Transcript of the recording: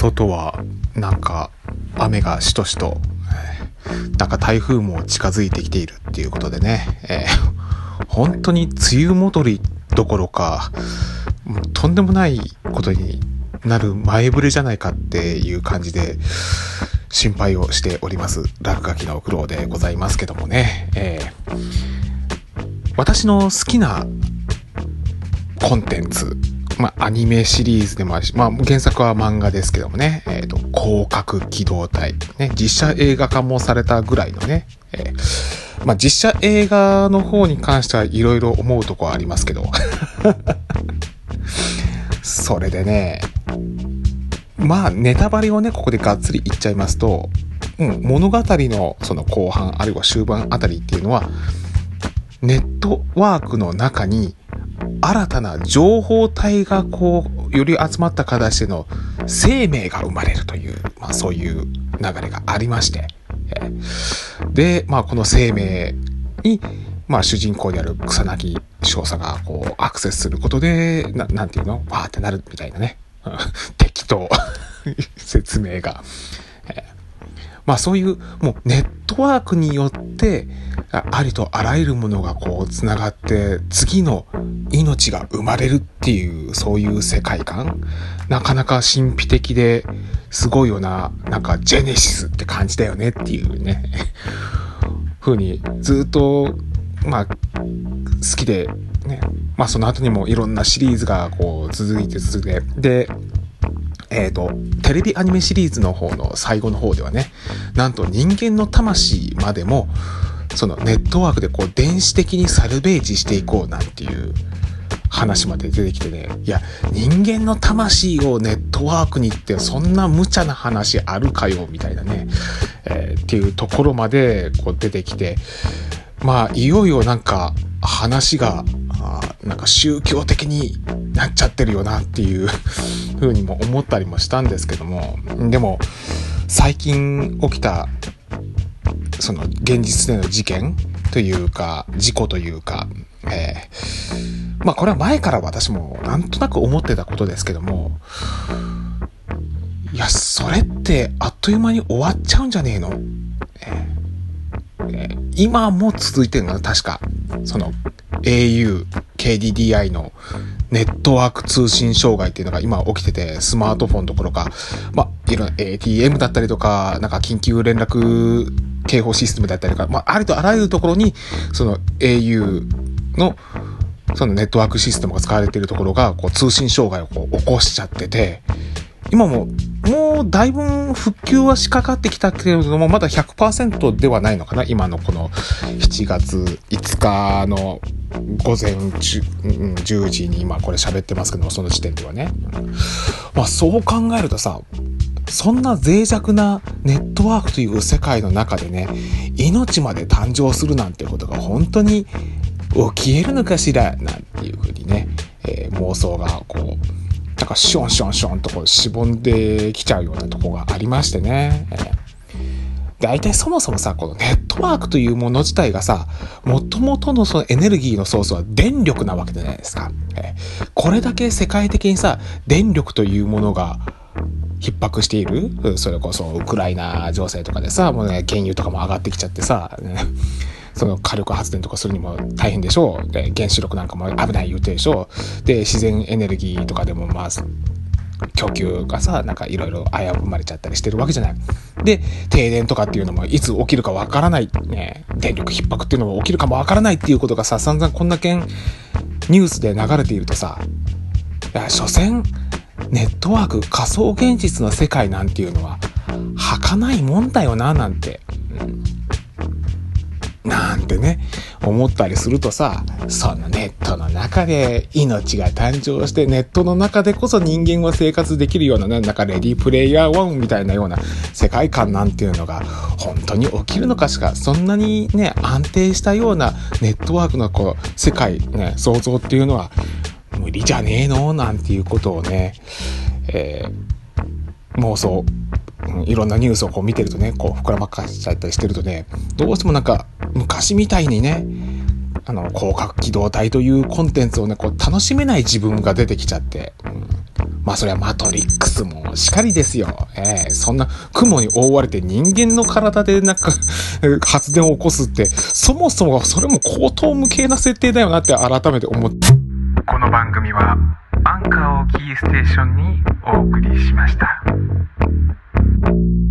外はなんか雨がしとしと、なんか台風も近づいてきているっていうことでね、えー、本当に梅雨戻りどころか、とんでもないことになる前触れじゃないかっていう感じで心配をしております。落書きの苦労でございますけどもね、えー、私の好きなコンテンツまあ、アニメシリーズでもあるし、まあ、原作は漫画ですけどもね、えっ、ー、と、広角機動隊、ね、実写映画化もされたぐらいのね、えー、まあ、実写映画の方に関してはいろいろ思うとこはありますけど、それでね、まあ、ネタバレをね、ここでがっつり言っちゃいますと、うん、物語のその後半、あるいは終盤あたりっていうのは、ネットワークの中に新たな情報体がこう、より集まった形での生命が生まれるという、まあそういう流れがありまして、で、まあこの生命に、まあ主人公である草薙少佐がこうアクセスすることで、ななんていうの？わーってなるみたいなね。適当 説明が。まあそういうもうネットワークによってありとあらゆるものがこうつながって次の命が生まれるっていうそういう世界観。なかなか神秘的ですごいよななんかジェネシスって感じだよねっていうね。風にずっとまあ好きでね。まあその後にもいろんなシリーズがこう続いて続いて。でえっ、ー、と、テレビアニメシリーズの方の最後の方ではね、なんと人間の魂までも、そのネットワークでこう電子的にサルベージしていこうなんていう話まで出てきてね、いや、人間の魂をネットワークにってそんな無茶な話あるかよ、みたいなね、えー、っていうところまでこう出てきて、まあ、いよいよなんか話が、あなんか宗教的になっちゃってるよなっていう ふうにも思ったりもしたんですけども、でも、最近起きた、その現実での事件というか、事故というか、えー、まあこれは前から私もなんとなく思ってたことですけども、いや、それってあっという間に終わっちゃうんじゃねえの、えーえー、今も続いてるの？確か。その au、KDDI のネットワーク通信障害っていうのが今起きてて、スマートフォンどころか、ま、いろんな ATM だったりとか、なんか緊急連絡警報システムだったりとか、まあ、ありとあらゆるところに、その au のそのネットワークシステムが使われているところが、こう通信障害をこう起こしちゃってて、今も、もうだいぶ復旧は仕掛かってきたけれども、まだ100%ではないのかな今のこの7月5日の午前 10, 10時に今これ喋ってますけども、その時点ではね。まあそう考えるとさ、そんな脆弱なネットワークという世界の中でね、命まで誕生するなんてことが本当に起きえるのかしらなんていうふうにね、えー、妄想がこう、かションションションとこうしぼんできちゃうようなとこがありましてね。えー大体そもそもさ、このネットワークというもの自体がさ、もともとのそのエネルギーのソースは電力なわけじゃないですか。え、これだけ世界的にさ、電力というものが逼迫している、それこそウクライナ情勢とかでさ、もうね、原油とかも上がってきちゃってさ、その火力発電とかするにも大変でしょう。で、原子力なんかも危ない言うてでしょう。で、自然エネルギーとかでもまあ、供給がさ、なんかいろいろ危ぶまれちゃったりしてるわけじゃない。で、停電とかっていうのもいつ起きるかわからない、ね、電力逼迫っていうのも起きるかもわからないっていうことがさ、散々こんだけニュースで流れているとさ、いや、所詮、ネットワーク、仮想現実の世界なんていうのは、儚いもんだよな、なんて。うんなんてね、思ったりするとさ、そのネットの中で命が誕生して、ネットの中でこそ人間は生活できるような、ね、なんかレディープレイヤー1みたいなような世界観なんていうのが本当に起きるのかしか、そんなにね、安定したようなネットワークのこう、世界、ね、想像っていうのは無理じゃねえの？なんていうことをね、えー、妄想。いろんなニュースをこう見てるとね、こう膨らまかしちゃったりしてるとね、どうしてもなんか昔みたいにね、あの、広角機動隊というコンテンツをね、こう楽しめない自分が出てきちゃって、まあそれはマトリックスもしかりですよ。えー、そんな雲に覆われて人間の体でなんか 発電を起こすって、そもそもそれも高等無形な設定だよなって改めて思って。この番組はアンカーをキーステーションにお送りしました。you